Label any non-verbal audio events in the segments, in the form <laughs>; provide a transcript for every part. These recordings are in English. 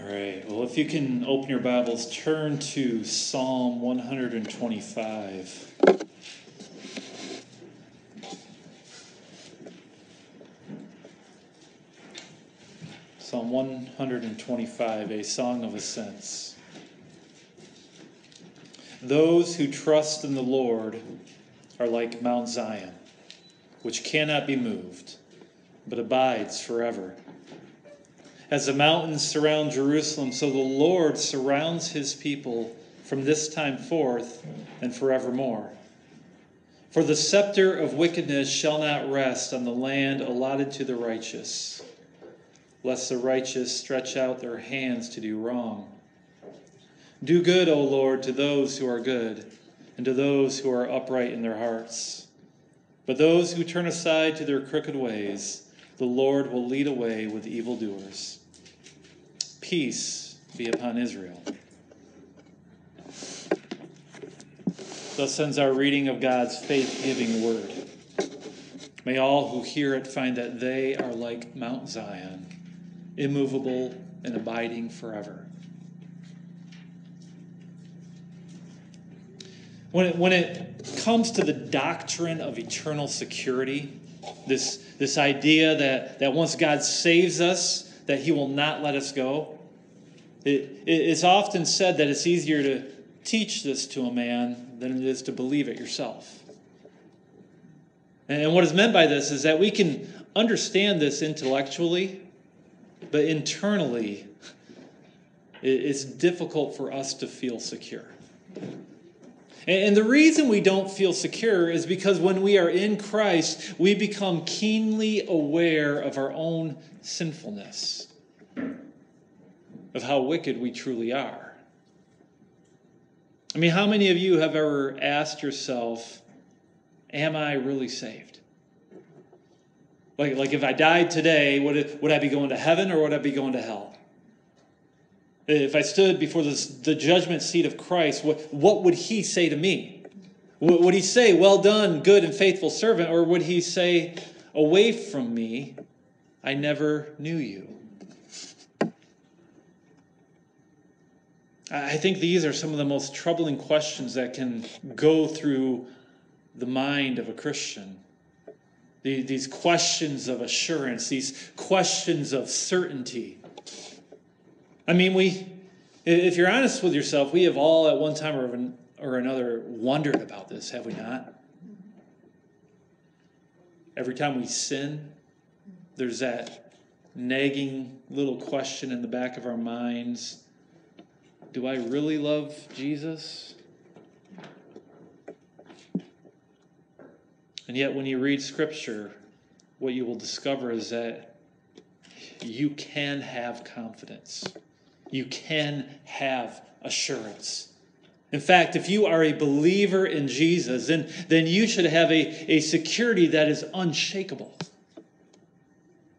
All right. Well, if you can open your Bibles, turn to Psalm 125. Psalm 125, a song of ascents. Those who trust in the Lord are like Mount Zion, which cannot be moved, but abides forever. As the mountains surround Jerusalem, so the Lord surrounds his people from this time forth and forevermore. For the scepter of wickedness shall not rest on the land allotted to the righteous, lest the righteous stretch out their hands to do wrong. Do good, O Lord, to those who are good, and to those who are upright in their hearts. But those who turn aside to their crooked ways, the Lord will lead away with evildoers. Peace be upon Israel. Thus ends our reading of God's faith giving word. May all who hear it find that they are like Mount Zion, immovable and abiding forever. When it, when it comes to the doctrine of eternal security, this, this idea that, that once God saves us, that he will not let us go, it, it's often said that it's easier to teach this to a man than it is to believe it yourself. And what is meant by this is that we can understand this intellectually, but internally, it's difficult for us to feel secure. And the reason we don't feel secure is because when we are in Christ, we become keenly aware of our own sinfulness, of how wicked we truly are. I mean, how many of you have ever asked yourself, Am I really saved? Like, like if I died today, would, it, would I be going to heaven or would I be going to hell? If I stood before the judgment seat of Christ, what, what would he say to me? Would he say, Well done, good and faithful servant? Or would he say, Away from me, I never knew you? I think these are some of the most troubling questions that can go through the mind of a Christian. These questions of assurance, these questions of certainty. I mean, we, if you're honest with yourself, we have all at one time or, or another wondered about this, have we not? Every time we sin, there's that nagging little question in the back of our minds Do I really love Jesus? And yet, when you read Scripture, what you will discover is that you can have confidence you can have assurance. In fact, if you are a believer in Jesus, then, then you should have a, a security that is unshakable.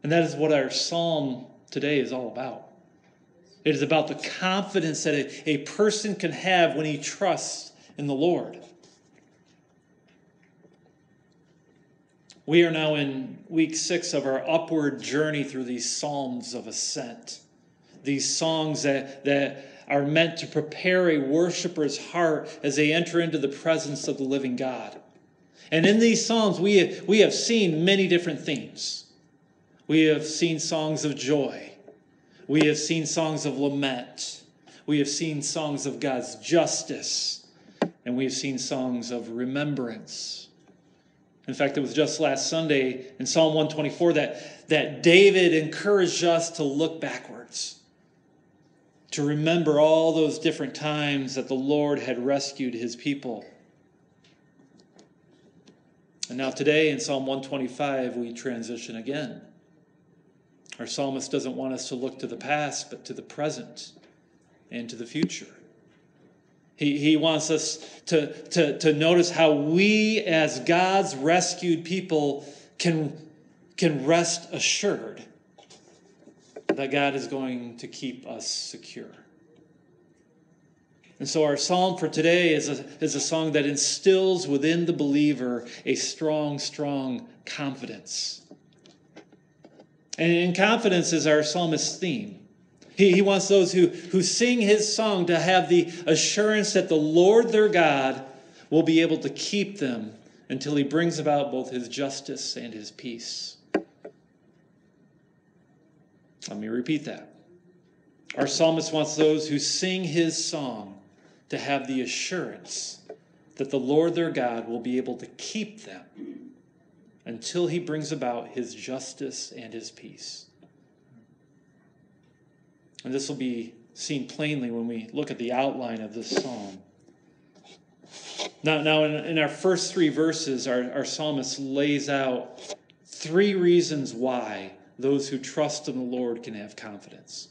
And that is what our psalm today is all about. It is about the confidence that a, a person can have when he trusts in the Lord. We are now in week six of our upward journey through these Psalms of Ascent these songs that, that are meant to prepare a worshiper's heart as they enter into the presence of the living God. And in these songs, we have, we have seen many different themes. We have seen songs of joy. We have seen songs of lament. We have seen songs of God's justice. And we have seen songs of remembrance. In fact, it was just last Sunday in Psalm 124 that, that David encouraged us to look backwards to remember all those different times that the Lord had rescued his people. And now, today in Psalm 125, we transition again. Our psalmist doesn't want us to look to the past, but to the present and to the future. He, he wants us to, to, to notice how we, as God's rescued people, can, can rest assured that God is going to keep us secure. And so, our psalm for today is a, is a song that instills within the believer a strong, strong confidence. And confidence is our psalmist's theme. He, he wants those who, who sing his song to have the assurance that the Lord their God will be able to keep them until he brings about both his justice and his peace. Let me repeat that. Our psalmist wants those who sing his song to have the assurance that the Lord their God will be able to keep them until he brings about his justice and his peace. And this will be seen plainly when we look at the outline of this psalm. Now, now in, in our first three verses, our, our psalmist lays out three reasons why those who trust in the Lord can have confidence.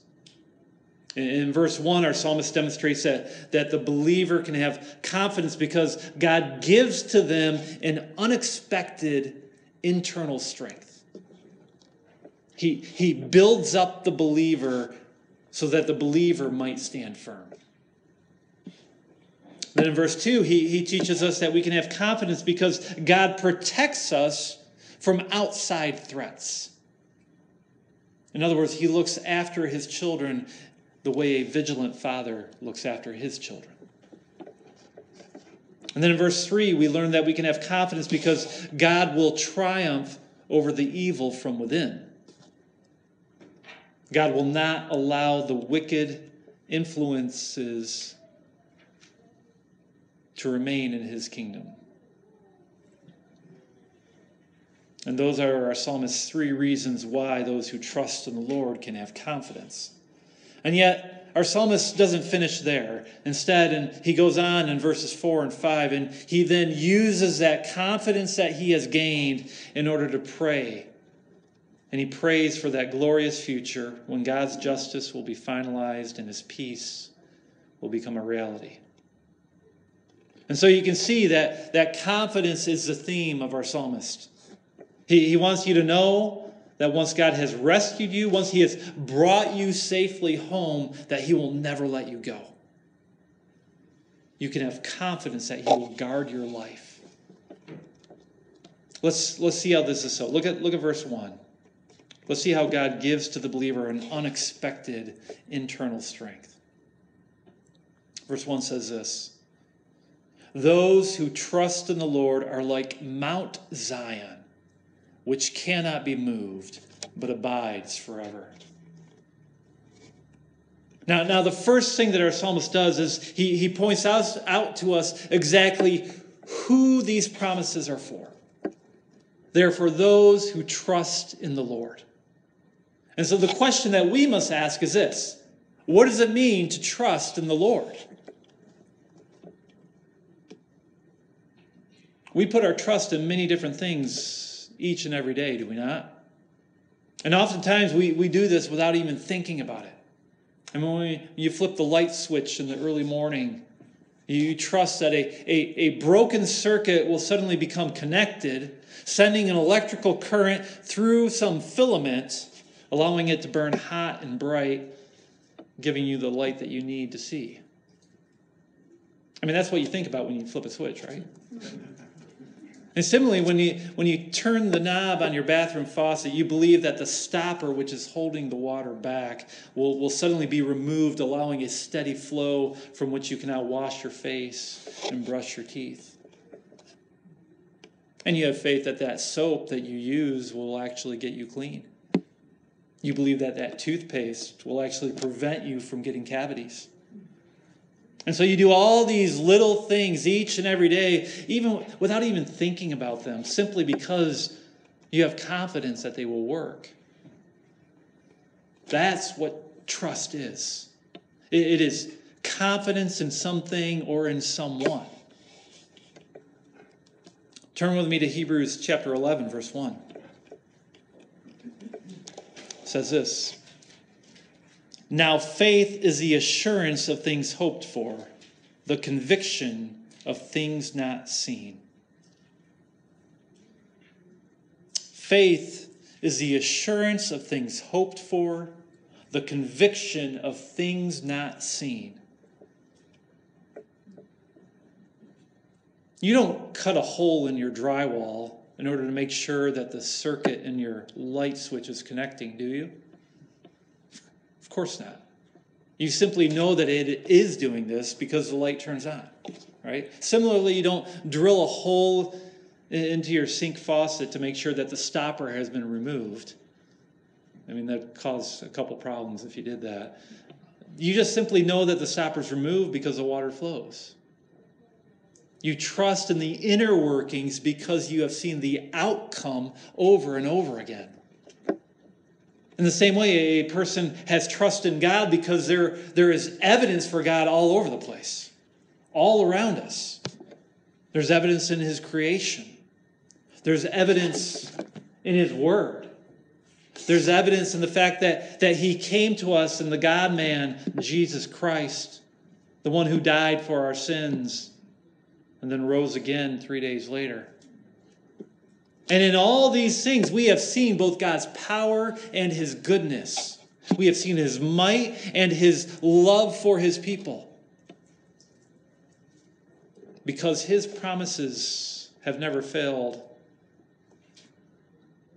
In, verse 1, our psalmist demonstrates that, that the believer can have confidence because God gives to them an unexpected internal strength. He, he builds up the believer so that the believer might stand firm. Then in verse 2, he, he teaches us that we can have confidence because God protects us from outside threats. In other words, he looks after his children the way a vigilant father looks after his children. And then in verse 3, we learn that we can have confidence because God will triumph over the evil from within. God will not allow the wicked influences to remain in his kingdom. And those are our psalmist's three reasons why those who trust in the Lord can have confidence. And yet, our psalmist doesn't finish there. Instead, and he goes on in verses 4 and 5, and he then uses that confidence that he has gained in order to pray and he prays for that glorious future when God's justice will be finalized and his peace will become a reality. And so you can see that that confidence is the theme of our psalmist. He, he wants you to know that once God has rescued you, once he has brought you safely home, that he will never let you go. You can have confidence that he will guard your life. Let's, let's see how this is so. Look at, look at verse 1. Let's see how God gives to the believer an unexpected internal strength. Verse 1 says this Those who trust in the Lord are like Mount Zion, which cannot be moved, but abides forever. Now, now the first thing that our psalmist does is he, he points out, out to us exactly who these promises are for. They're for those who trust in the Lord. And so the question that we must ask is this What does it mean to trust in the Lord? We put our trust in many different things each and every day, do we not? And oftentimes we, we do this without even thinking about it. And when we, you flip the light switch in the early morning, you trust that a, a, a broken circuit will suddenly become connected, sending an electrical current through some filament allowing it to burn hot and bright, giving you the light that you need to see. I mean, that's what you think about when you flip a switch, right? <laughs> And similarly, when you, when you turn the knob on your bathroom faucet, you believe that the stopper, which is holding the water back, will, will suddenly be removed, allowing a steady flow from which you can now wash your face and brush your teeth. And you have faith that that soap that you use will actually get you clean. You believe that that toothpaste will actually prevent you from getting cavities. And so you do all these little things each and every day, even without even thinking about them, simply because you have confidence that they will work. That's what trust is. It is confidence in something or in someone. Turn with me to Hebrews chapter 11, verse 1 says this Now faith is the assurance of things hoped for, the conviction of things not seen. Faith is the assurance of things hoped for, the conviction of things not seen. You don't cut a hole in your drywall in order to make sure that the circuit in your light switch is connecting, do you? Of course not. You simply know that it is doing this because the light turns on, right? Similarly, you don't drill a hole into your sink faucet to make sure that the stopper has been removed. I mean, that caused a couple problems if you did that. You just simply know that the stopper's removed because the water flows. You trust in the inner workings because you have seen the outcome over and over again. In the same way, a person has trust in God because there, there is evidence for God all over the place, all around us. There's evidence in His creation, there's evidence in His Word. There's evidence in the fact that, that He came to us in the God man, Jesus Christ, the one who died for our sins and then rose again three days later. And in all these things, we have seen both God's power and his goodness. We have seen his might and his love for his people. Because his promises have never failed,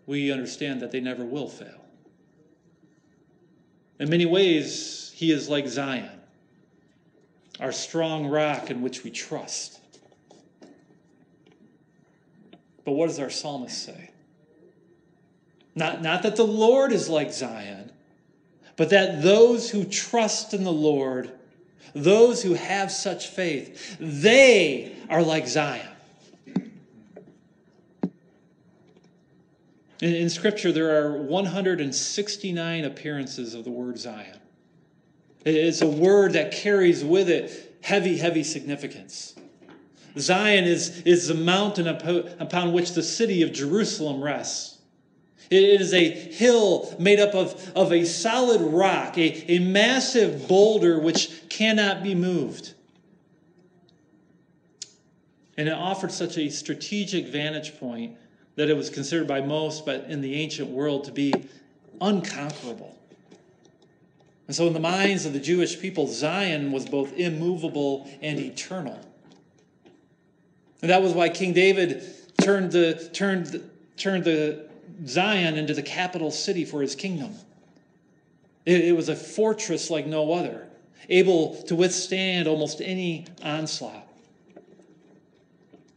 we understand that they never will fail. In many ways, he is like Zion, our strong rock in which we trust. But what does our psalmist say? Not, not that the Lord is like Zion, but that those who trust in the Lord, those who have such faith, they are like Zion. In, in Scripture, there are 169 appearances of the word Zion. It's a word that carries with it heavy, heavy significance. Zion is, is the mountain upon which the city of Jerusalem rests. It is a hill made up of, of a solid rock, a, a massive boulder which cannot be moved. And it offered such a strategic vantage point that it was considered by most, but in the ancient world, to be unconquerable. And so, in the minds of the Jewish people, Zion was both immovable and eternal. And that was why King David turned the, turned, turned the Zion into the capital city for his kingdom. It, it was a fortress like no other, able to withstand almost any onslaught.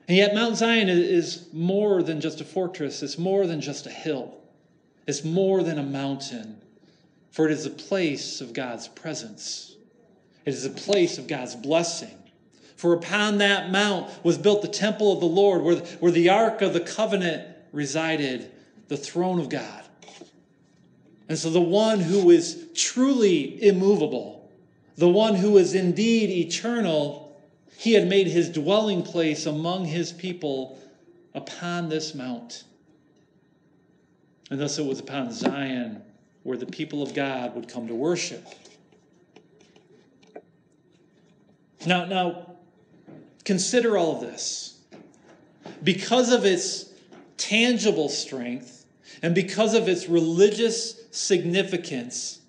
And yet, Mount Zion is more than just a fortress, it's more than just a hill, it's more than a mountain, for it is a place of God's presence, it is a place of God's blessing. For upon that mount was built the temple of the Lord, where, where the ark of the covenant resided, the throne of God. And so the one who is truly immovable, the one who is indeed eternal, he had made his dwelling place among his people upon this mount. And thus it was upon Zion where the people of God would come to worship. Now, now Consider all of this. Because of its tangible strength and because of its religious significance,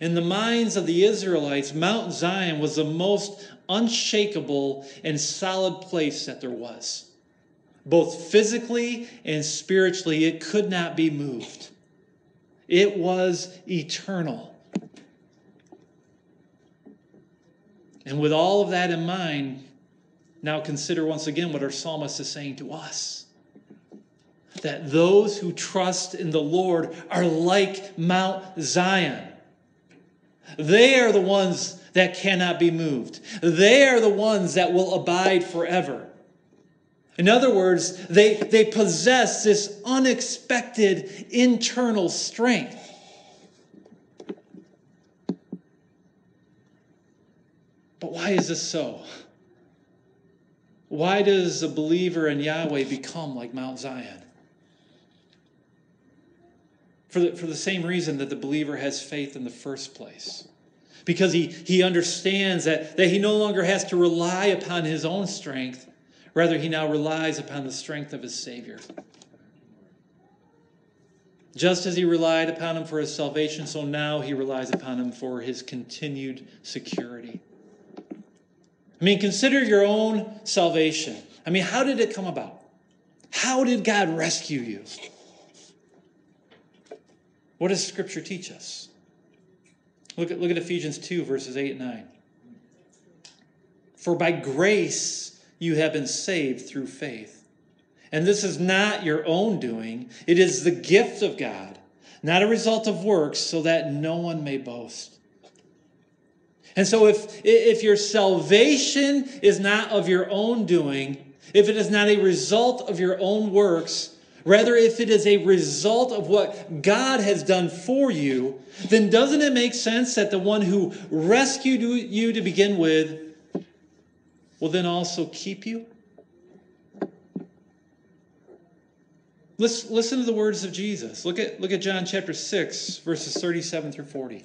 in the minds of the Israelites, Mount Zion was the most unshakable and solid place that there was. Both physically and spiritually, it could not be moved. It was eternal. And with all of that in mind, now consider once again what our psalmist is saying to us that those who trust in the Lord are like Mount Zion. They are the ones that cannot be moved, they are the ones that will abide forever. In other words, they, they possess this unexpected internal strength. But why is this so? Why does a believer in Yahweh become like Mount Zion? For the, for the same reason that the believer has faith in the first place. Because he, he understands that, that he no longer has to rely upon his own strength, rather, he now relies upon the strength of his Savior. Just as he relied upon him for his salvation, so now he relies upon him for his continued security. I mean, consider your own salvation. I mean, how did it come about? How did God rescue you? What does Scripture teach us? Look at, look at Ephesians 2, verses 8 and 9. For by grace you have been saved through faith. And this is not your own doing, it is the gift of God, not a result of works, so that no one may boast. And so, if, if your salvation is not of your own doing, if it is not a result of your own works, rather, if it is a result of what God has done for you, then doesn't it make sense that the one who rescued you to begin with will then also keep you? Listen, listen to the words of Jesus. Look at, look at John chapter 6, verses 37 through 40.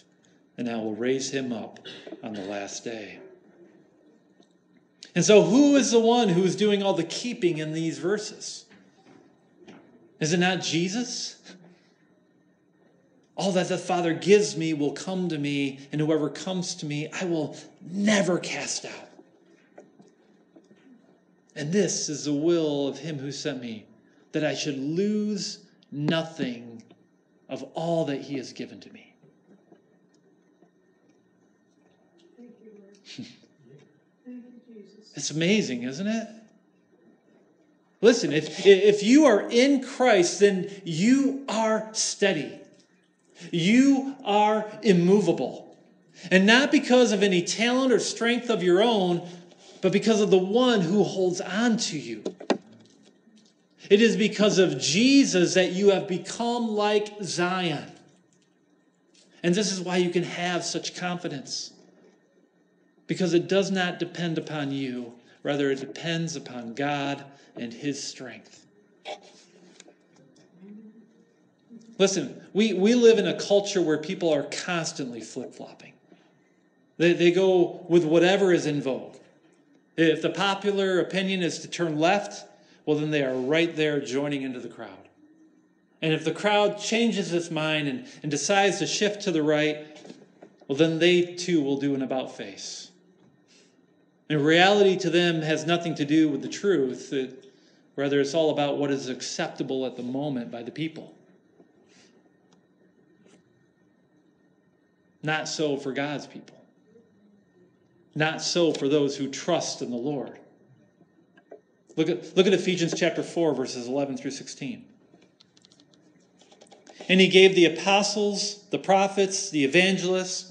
and I will raise him up on the last day. And so, who is the one who is doing all the keeping in these verses? Is it not Jesus? All that the Father gives me will come to me, and whoever comes to me, I will never cast out. And this is the will of him who sent me, that I should lose nothing of all that he has given to me. Thank you, Lord. Thank you, Jesus. It's amazing, isn't it? Listen, if, if you are in Christ, then you are steady. You are immovable. And not because of any talent or strength of your own, but because of the one who holds on to you. It is because of Jesus that you have become like Zion. And this is why you can have such confidence. Because it does not depend upon you, rather, it depends upon God and his strength. Listen, we, we live in a culture where people are constantly flip flopping. They, they go with whatever is in vogue. If the popular opinion is to turn left, well, then they are right there joining into the crowd. And if the crowd changes its mind and, and decides to shift to the right, well, then they too will do an about face. And reality to them has nothing to do with the truth. It, rather, it's all about what is acceptable at the moment by the people. Not so for God's people. Not so for those who trust in the Lord. Look at, look at Ephesians chapter 4, verses 11 through 16. And he gave the apostles, the prophets, the evangelists,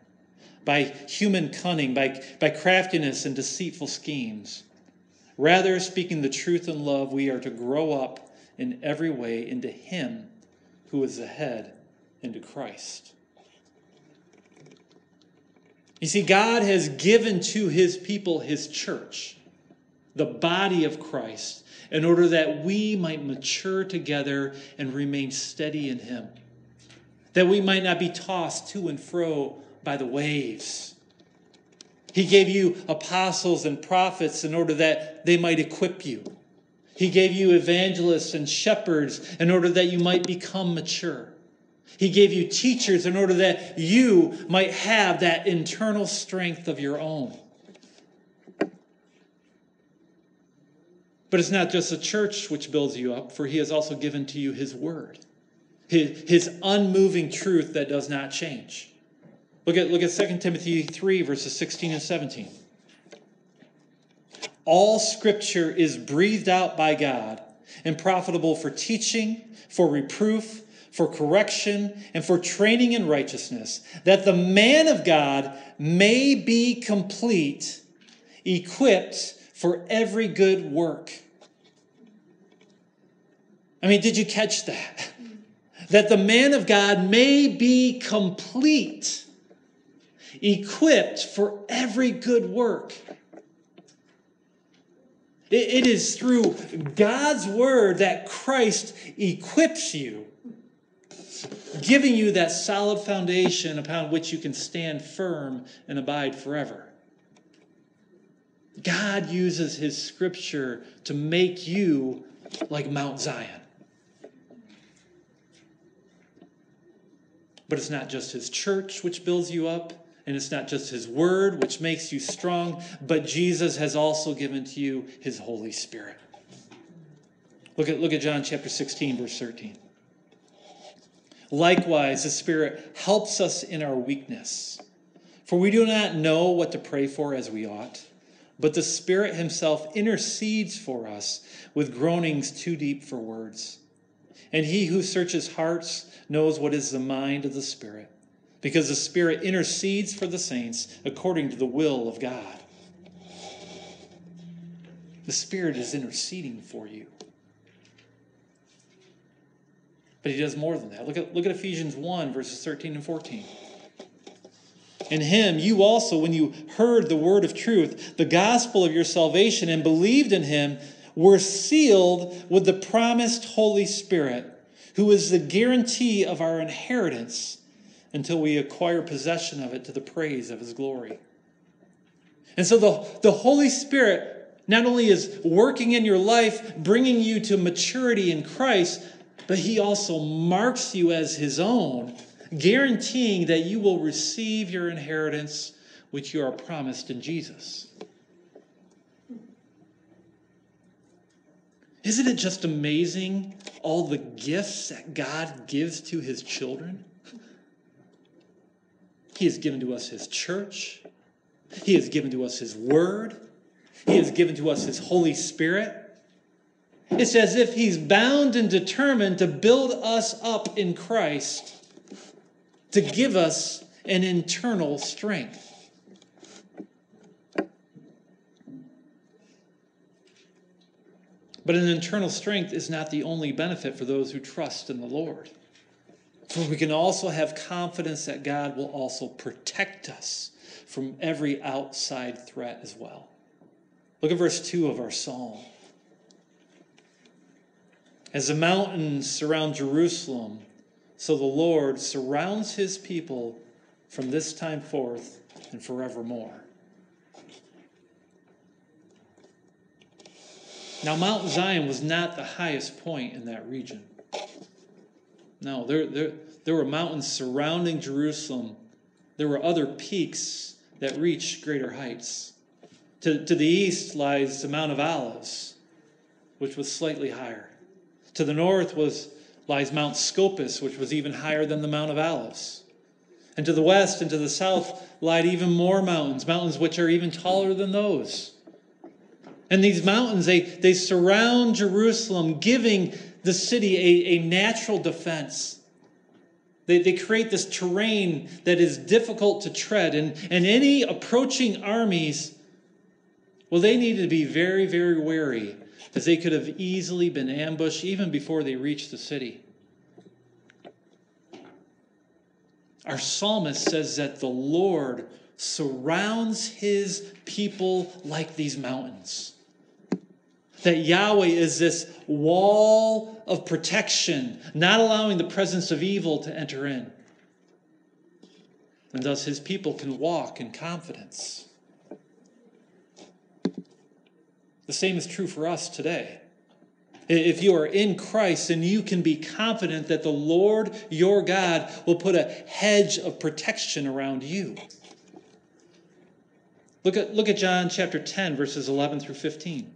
by human cunning, by, by craftiness and deceitful schemes. Rather, speaking the truth in love, we are to grow up in every way into Him who is the head, into Christ. You see, God has given to his people his church, the body of Christ, in order that we might mature together and remain steady in him, that we might not be tossed to and fro by the waves. He gave you apostles and prophets in order that they might equip you. He gave you evangelists and shepherds in order that you might become mature. He gave you teachers in order that you might have that internal strength of your own. But it's not just the church which builds you up, for he has also given to you his word, his, his unmoving truth that does not change. Look at, look at 2 Timothy 3, verses 16 and 17. All scripture is breathed out by God and profitable for teaching, for reproof, for correction, and for training in righteousness, that the man of God may be complete, equipped for every good work. I mean, did you catch that? <laughs> That the man of God may be complete, equipped for every good work. It is through God's word that Christ equips you giving you that solid foundation upon which you can stand firm and abide forever. God uses his scripture to make you like Mount Zion. But it's not just his church which builds you up, and it's not just his word which makes you strong, but Jesus has also given to you his Holy Spirit. Look at, look at John chapter 16, verse 13. Likewise, the Spirit helps us in our weakness. For we do not know what to pray for as we ought, but the Spirit Himself intercedes for us with groanings too deep for words. And He who searches hearts knows what is the mind of the Spirit, because the Spirit intercedes for the saints according to the will of God. The Spirit is interceding for you. But he does more than that. Look at, look at Ephesians 1, verses 13 and 14. In him, you also, when you heard the word of truth, the gospel of your salvation, and believed in him, were sealed with the promised Holy Spirit, who is the guarantee of our inheritance until we acquire possession of it to the praise of his glory. And so the, the Holy Spirit not only is working in your life, bringing you to maturity in Christ, but he also marks you as his own, guaranteeing that you will receive your inheritance which you are promised in Jesus. Isn't it just amazing all the gifts that God gives to his children? He has given to us his church. He has given to us his word. He has given to us his Holy Spirit. It's as if he's bound and determined to build us up in Christ, to give us an internal strength. But an internal strength is not the only benefit for those who trust in the Lord. For we can also have confidence that God will also protect us from every outside threat as well. Look at verse 2 of our psalm. As the mountains surround Jerusalem, so the Lord surrounds his people from this time forth and forevermore. Now, Mount Zion was not the highest point in that region. No, there, there, there were mountains surrounding Jerusalem. There were other peaks that reached greater heights. To, to the east lies the Mount of Olives, which was slightly higher. To the north was, lies Mount Scopus, which was even higher than the Mount of Olives. And to the west and to the south lied even more mountains, mountains which are even taller than those. And these mountains, they, they surround Jerusalem, giving the city a, a natural defense. They, they create this terrain that is difficult to tread. And, and any approaching armies, well, they need to be very, very wary as they could have easily been ambushed even before they reached the city. Our psalmist says that the Lord surrounds his people like these mountains. That Yahweh is this wall of protection, not allowing the presence of evil to enter in. And thus his people can walk in confidence. The same is true for us today. If you are in Christ, then you can be confident that the Lord your God will put a hedge of protection around you. Look at, look at John chapter 10, verses 11 through 15.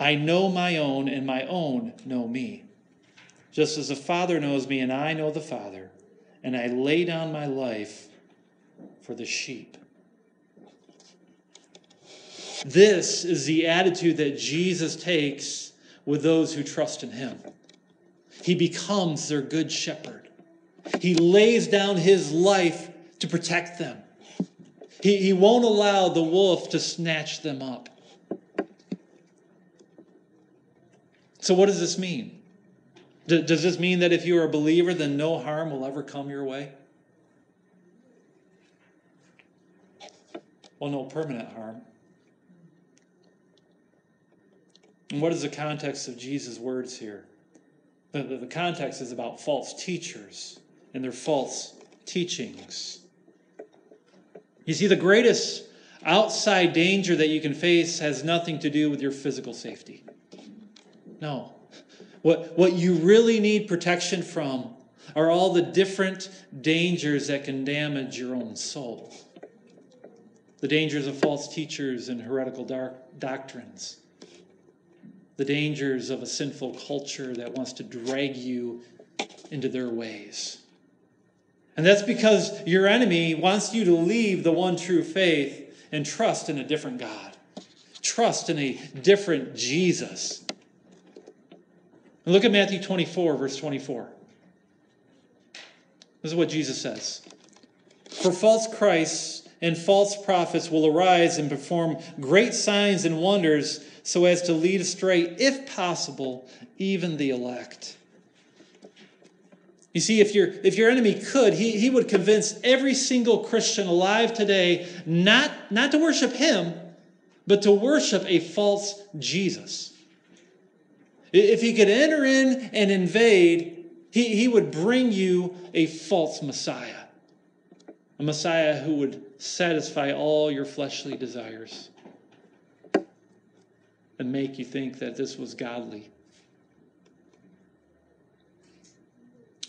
I know my own, and my own know me. Just as the Father knows me, and I know the Father, and I lay down my life for the sheep. This is the attitude that Jesus takes with those who trust in him. He becomes their good shepherd. He lays down his life to protect them. He, he won't allow the wolf to snatch them up. So, what does this mean? D- does this mean that if you are a believer, then no harm will ever come your way? Well, no permanent harm. And what is the context of Jesus' words here? The, the, the context is about false teachers and their false teachings. You see, the greatest outside danger that you can face has nothing to do with your physical safety. No. What, what you really need protection from are all the different dangers that can damage your own soul the dangers of false teachers and heretical doctrines the dangers of a sinful culture that wants to drag you into their ways. And that's because your enemy wants you to leave the one true faith and trust in a different God, trust in a different Jesus. Look at Matthew 24, verse 24. This is what Jesus says For false Christs and false prophets will arise and perform great signs and wonders so as to lead astray, if possible, even the elect. You see, if, your if your enemy could, he, he would convince every single Christian alive today not, not to worship him, but to worship a false Jesus. If he could enter in and invade, he, he would bring you a false Messiah, a Messiah who would satisfy all your fleshly desires and make you think that this was godly.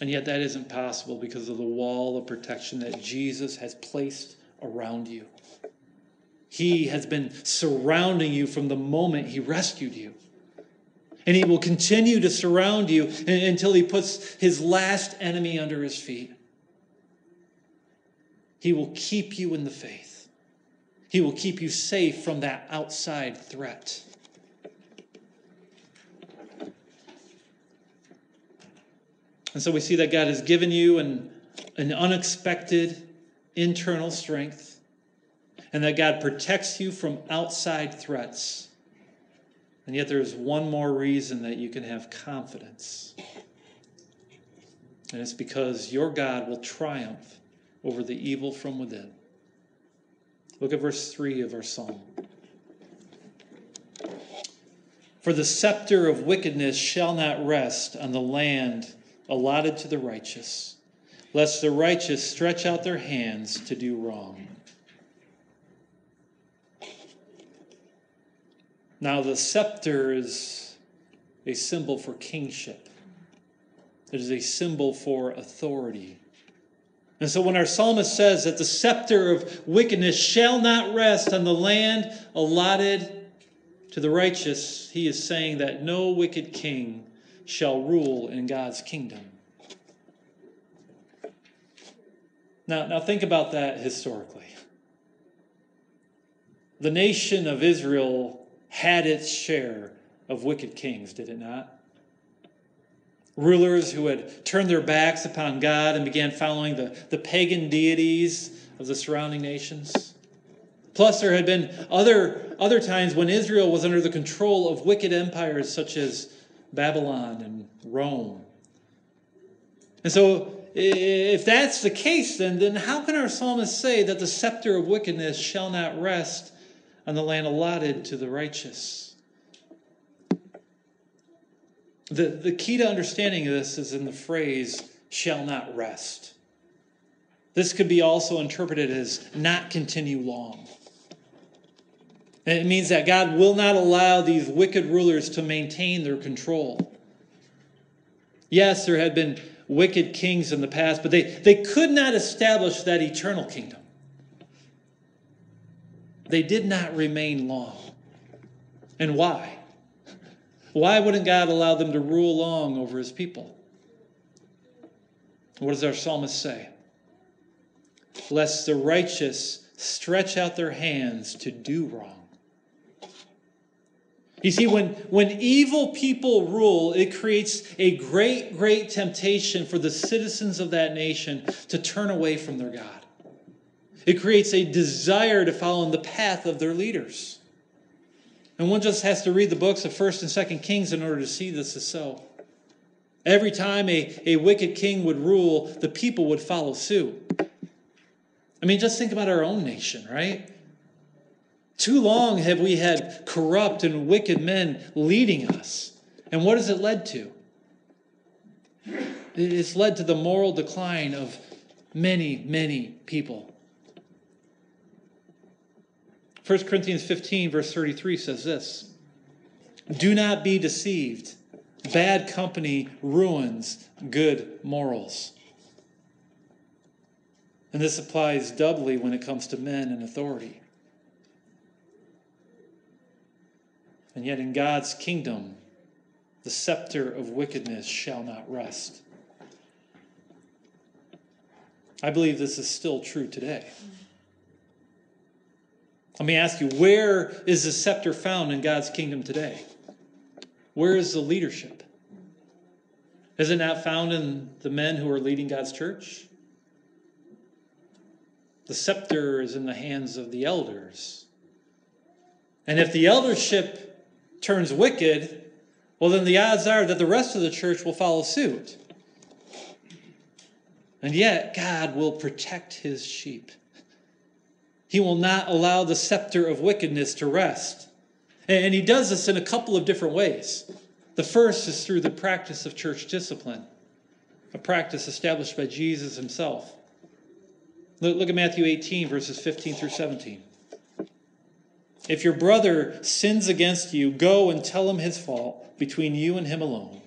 And yet, that isn't possible because of the wall of protection that Jesus has placed around you. He has been surrounding you from the moment He rescued you. And He will continue to surround you until He puts His last enemy under His feet. He will keep you in the faith, He will keep you safe from that outside threat. And so we see that God has given you an, an unexpected internal strength, and that God protects you from outside threats. And yet, there's one more reason that you can have confidence. And it's because your God will triumph over the evil from within. Look at verse 3 of our psalm. For the scepter of wickedness shall not rest on the land allotted to the righteous, lest the righteous stretch out their hands to do wrong. Now, the scepter is a symbol for kingship, it is a symbol for authority. And so, when our psalmist says that the scepter of wickedness shall not rest on the land allotted to the righteous, he is saying that no wicked king shall rule in God's kingdom. Now, now think about that historically. The nation of Israel had its share of wicked kings, did it not? Rulers who had turned their backs upon God and began following the, the pagan deities of the surrounding nations. Plus, there had been other, other times when Israel was under the control of wicked empires such as Babylon and Rome. And so, if that's the case, then, then how can our psalmist say that the scepter of wickedness shall not rest on the land allotted to the righteous? The, the key to understanding this is in the phrase, shall not rest. This could be also interpreted as not continue long. And it means that God will not allow these wicked rulers to maintain their control. Yes, there had been wicked kings in the past, but they, they could not establish that eternal kingdom. They did not remain long. And why? Why wouldn't God allow them to rule long over his people? What does our psalmist say? Lest the righteous stretch out their hands to do wrong. You see, when, when evil people rule, it creates a great, great temptation for the citizens of that nation to turn away from their God. It creates a desire to follow in the path of their leaders. And one just has to read the books of 1st and 2nd Kings in order to see this is so. Every time a, a wicked king would rule, the people would follow suit. I mean, just think about our own nation, right? Too long have we had corrupt and wicked men leading us. And what has it led to? It's led to the moral decline of many, many people. 1 Corinthians 15, verse 33 says this Do not be deceived. Bad company ruins good morals. And this applies doubly when it comes to men in authority. And yet, in God's kingdom, the scepter of wickedness shall not rest. I believe this is still true today. Let me ask you where is the scepter found in God's kingdom today? Where is the leadership? Is it not found in the men who are leading God's church? The scepter is in the hands of the elders. And if the eldership turns wicked, well, then the odds are that the rest of the church will follow suit. And yet, God will protect his sheep. He will not allow the scepter of wickedness to rest. And he does this in a couple of different ways. The first is through the practice of church discipline, a practice established by Jesus himself. Look at Matthew 18, verses 15 through 17. If your brother sins against you, go and tell him his fault between you and him alone.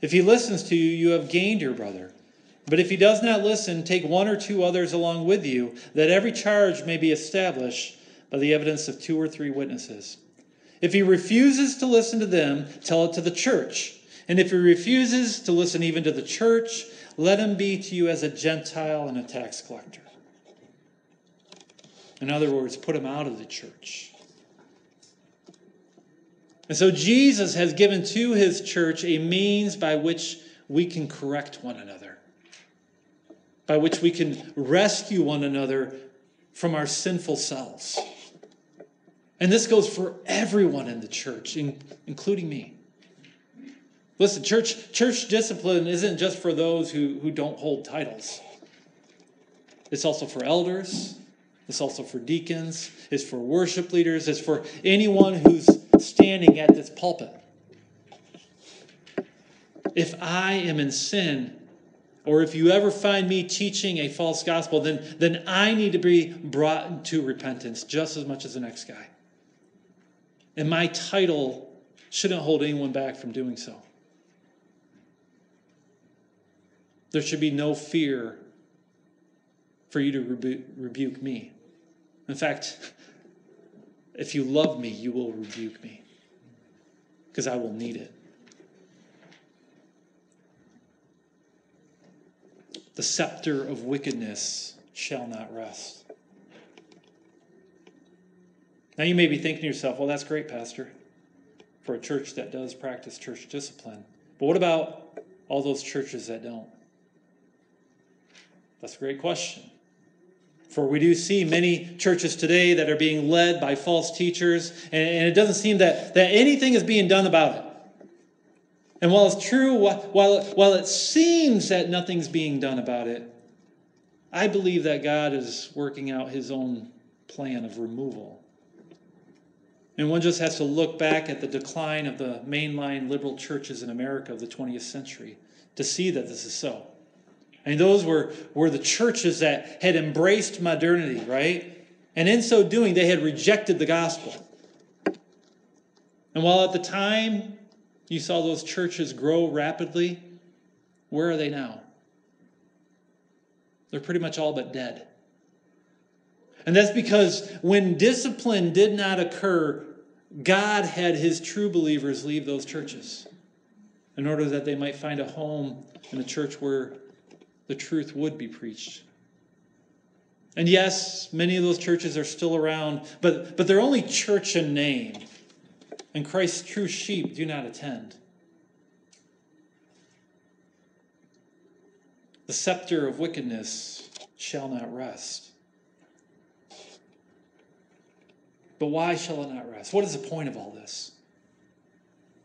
If he listens to you, you have gained your brother. But if he does not listen, take one or two others along with you, that every charge may be established by the evidence of two or three witnesses. If he refuses to listen to them, tell it to the church. And if he refuses to listen even to the church, let him be to you as a Gentile and a tax collector. In other words, put him out of the church. And so Jesus has given to his church a means by which we can correct one another, by which we can rescue one another from our sinful selves. And this goes for everyone in the church, including me. Listen, church, church discipline isn't just for those who, who don't hold titles. It's also for elders. It's also for deacons. It's for worship leaders. It's for anyone who's standing at this pulpit. If I am in sin, or if you ever find me teaching a false gospel, then, then I need to be brought to repentance just as much as the next guy. And my title shouldn't hold anyone back from doing so. There should be no fear for you to rebu- rebuke me. In fact, <laughs> if you love me, you will rebuke me because I will need it. The scepter of wickedness shall not rest. Now, you may be thinking to yourself, well, that's great, Pastor, for a church that does practice church discipline. But what about all those churches that don't? That's a great question. For we do see many churches today that are being led by false teachers, and it doesn't seem that, that anything is being done about it. And while it's true, while, while it seems that nothing's being done about it, I believe that God is working out his own plan of removal. And one just has to look back at the decline of the mainline liberal churches in America of the 20th century to see that this is so. I mean, those were, were the churches that had embraced modernity, right? And in so doing, they had rejected the gospel. And while at the time you saw those churches grow rapidly, where are they now? They're pretty much all but dead. And that's because when discipline did not occur, God had his true believers leave those churches in order that they might find a home in a church where the truth would be preached. And yes, many of those churches are still around, but, but they're only church in name. And Christ's true sheep do not attend. The scepter of wickedness shall not rest. But why shall it not rest? What is the point of all this?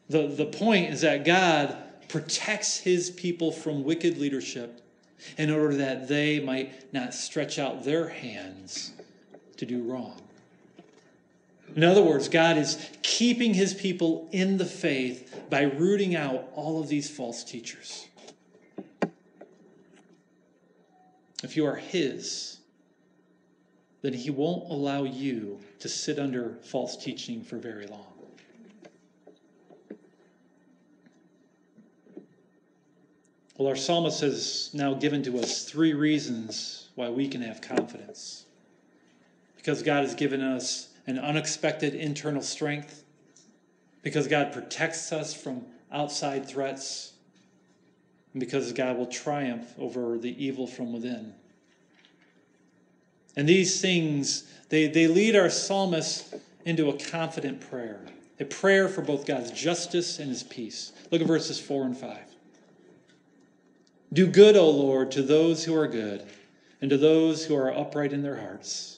The, the point is that God protects his people from wicked leadership in order that they might not stretch out their hands to do wrong. In other words, God is keeping his people in the faith by rooting out all of these false teachers. If you are his, then he won't allow you to sit under false teaching for very long. Well, our psalmist has now given to us three reasons why we can have confidence. Because God has given us an unexpected internal strength, because God protects us from outside threats, and because God will triumph over the evil from within. And these things, they, they lead our psalmist into a confident prayer, a prayer for both God's justice and his peace. Look at verses 4 and 5. Do good, O Lord, to those who are good, and to those who are upright in their hearts.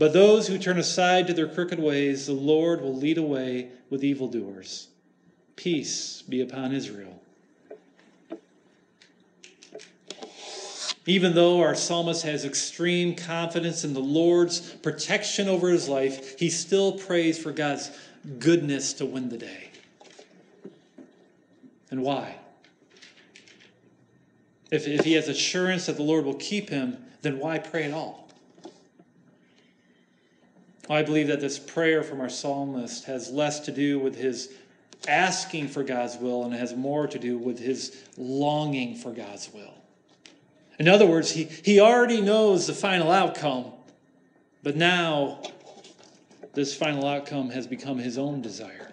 But those who turn aside to their crooked ways, the Lord will lead away with evildoers. Peace be upon Israel. Even though our psalmist has extreme confidence in the Lord's protection over his life, he still prays for God's goodness to win the day. And why? If, if he has assurance that the Lord will keep him, then why pray at all? I believe that this prayer from our psalmist has less to do with his asking for God's will and has more to do with his longing for God's will. In other words, he, he already knows the final outcome, but now this final outcome has become his own desire.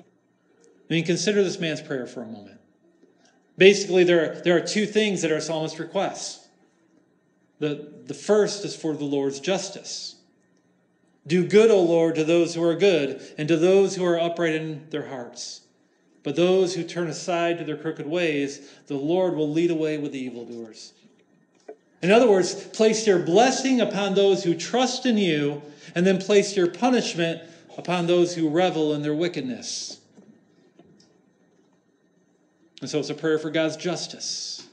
I mean, consider this man's prayer for a moment. Basically, there are, there are two things that our psalmist requests. The, the first is for the Lord's justice. Do good, O Lord, to those who are good, and to those who are upright in their hearts. But those who turn aside to their crooked ways, the Lord will lead away with the evildoers. In other words, place your blessing upon those who trust in you, and then place your punishment upon those who revel in their wickedness. And so it's a prayer for God's justice.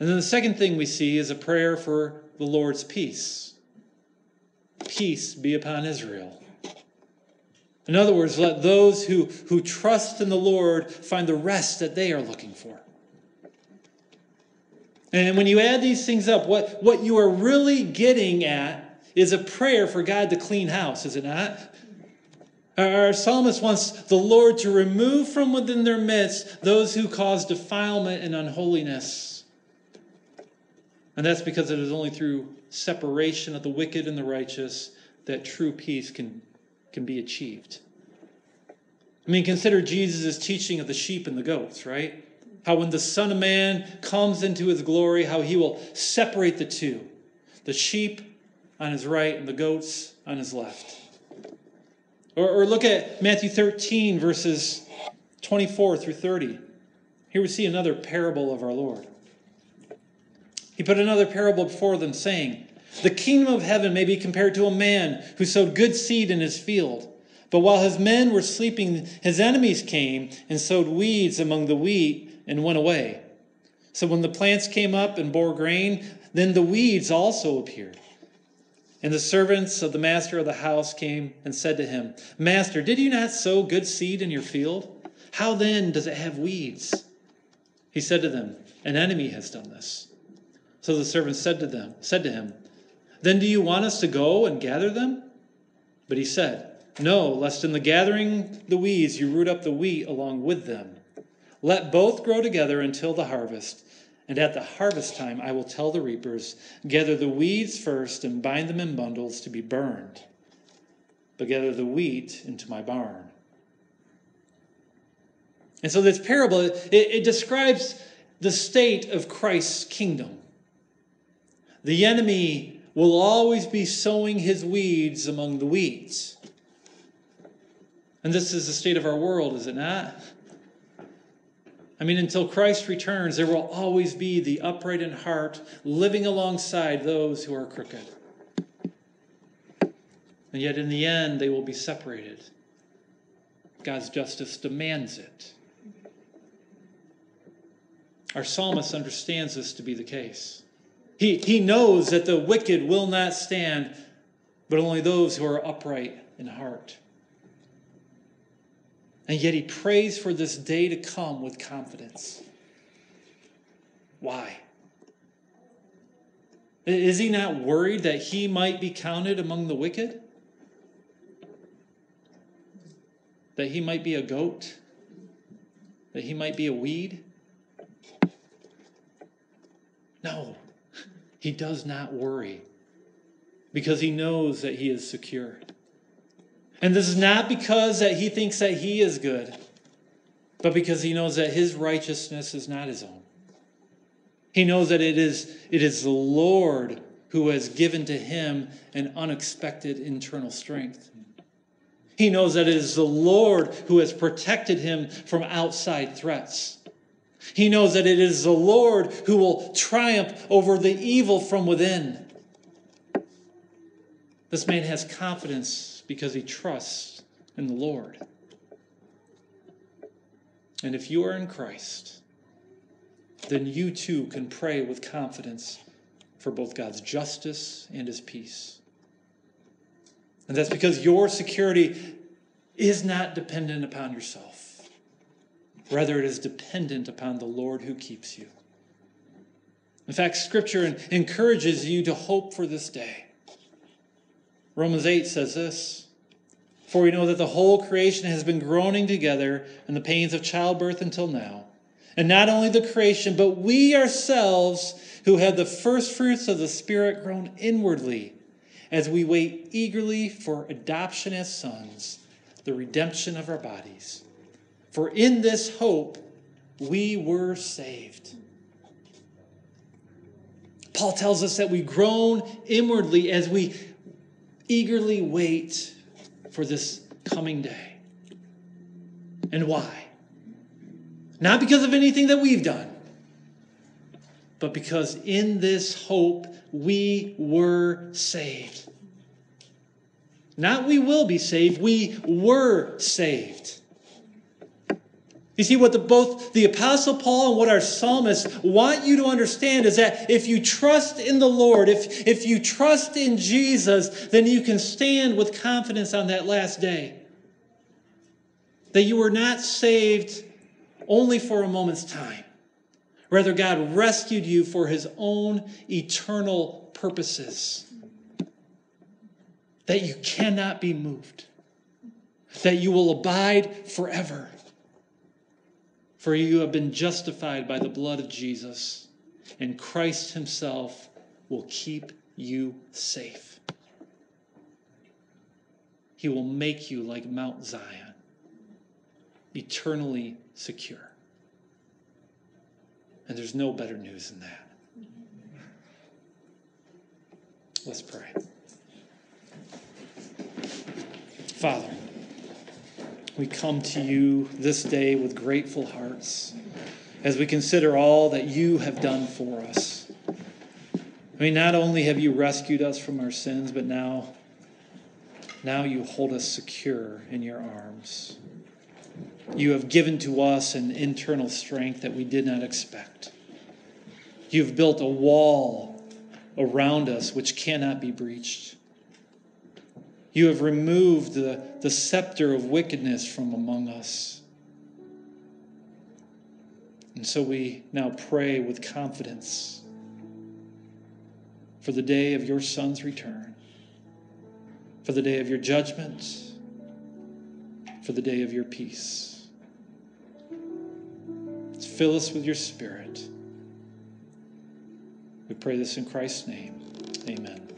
And then the second thing we see is a prayer for the Lord's peace. Peace be upon Israel. In other words, let those who, who trust in the Lord find the rest that they are looking for. And when you add these things up, what, what you are really getting at is a prayer for God to clean house, is it not? Our psalmist wants the Lord to remove from within their midst those who cause defilement and unholiness. And that's because it is only through separation of the wicked and the righteous that true peace can, can be achieved. I mean, consider Jesus' teaching of the sheep and the goats, right? How when the Son of Man comes into his glory, how he will separate the two the sheep on his right and the goats on his left. Or, or look at Matthew 13, verses 24 through 30. Here we see another parable of our Lord. He put another parable before them, saying, The kingdom of heaven may be compared to a man who sowed good seed in his field. But while his men were sleeping, his enemies came and sowed weeds among the wheat and went away. So when the plants came up and bore grain, then the weeds also appeared. And the servants of the master of the house came and said to him, Master, did you not sow good seed in your field? How then does it have weeds? He said to them, An enemy has done this. So the servants said to them, said to him, Then do you want us to go and gather them? But he said, No, lest in the gathering the weeds you root up the wheat along with them. Let both grow together until the harvest. And at the harvest time, I will tell the reapers, Gather the weeds first and bind them in bundles to be burned, but gather the wheat into my barn. And so, this parable, it, it describes the state of Christ's kingdom. The enemy will always be sowing his weeds among the weeds. And this is the state of our world, is it not? I mean, until Christ returns, there will always be the upright in heart living alongside those who are crooked. And yet, in the end, they will be separated. God's justice demands it. Our psalmist understands this to be the case. He, he knows that the wicked will not stand, but only those who are upright in heart. And yet he prays for this day to come with confidence. Why? Is he not worried that he might be counted among the wicked? That he might be a goat? That he might be a weed? No, he does not worry because he knows that he is secure. And this is not because that he thinks that he is good, but because he knows that his righteousness is not his own. He knows that it is, it is the Lord who has given to him an unexpected internal strength. He knows that it is the Lord who has protected him from outside threats. He knows that it is the Lord who will triumph over the evil from within. This man has confidence because he trusts in the Lord. And if you are in Christ, then you too can pray with confidence for both God's justice and his peace. And that's because your security is not dependent upon yourself. Rather, it is dependent upon the Lord who keeps you. In fact, Scripture encourages you to hope for this day. Romans 8 says this For we know that the whole creation has been groaning together in the pains of childbirth until now. And not only the creation, but we ourselves who have the first fruits of the Spirit groan inwardly as we wait eagerly for adoption as sons, the redemption of our bodies. For in this hope we were saved. Paul tells us that we groan inwardly as we eagerly wait for this coming day. And why? Not because of anything that we've done, but because in this hope we were saved. Not we will be saved, we were saved. You see, what the, both the Apostle Paul and what our psalmists want you to understand is that if you trust in the Lord, if, if you trust in Jesus, then you can stand with confidence on that last day. That you were not saved only for a moment's time. Rather, God rescued you for his own eternal purposes. That you cannot be moved, that you will abide forever. For you have been justified by the blood of Jesus, and Christ Himself will keep you safe. He will make you like Mount Zion, eternally secure. And there's no better news than that. Let's pray. Father, we come to you this day with grateful hearts as we consider all that you have done for us. I mean, not only have you rescued us from our sins, but now, now you hold us secure in your arms. You have given to us an internal strength that we did not expect. You've built a wall around us which cannot be breached. You have removed the, the scepter of wickedness from among us. And so we now pray with confidence for the day of your Son's return, for the day of your judgment, for the day of your peace. Fill us with your Spirit We pray this in Christ's name. Amen.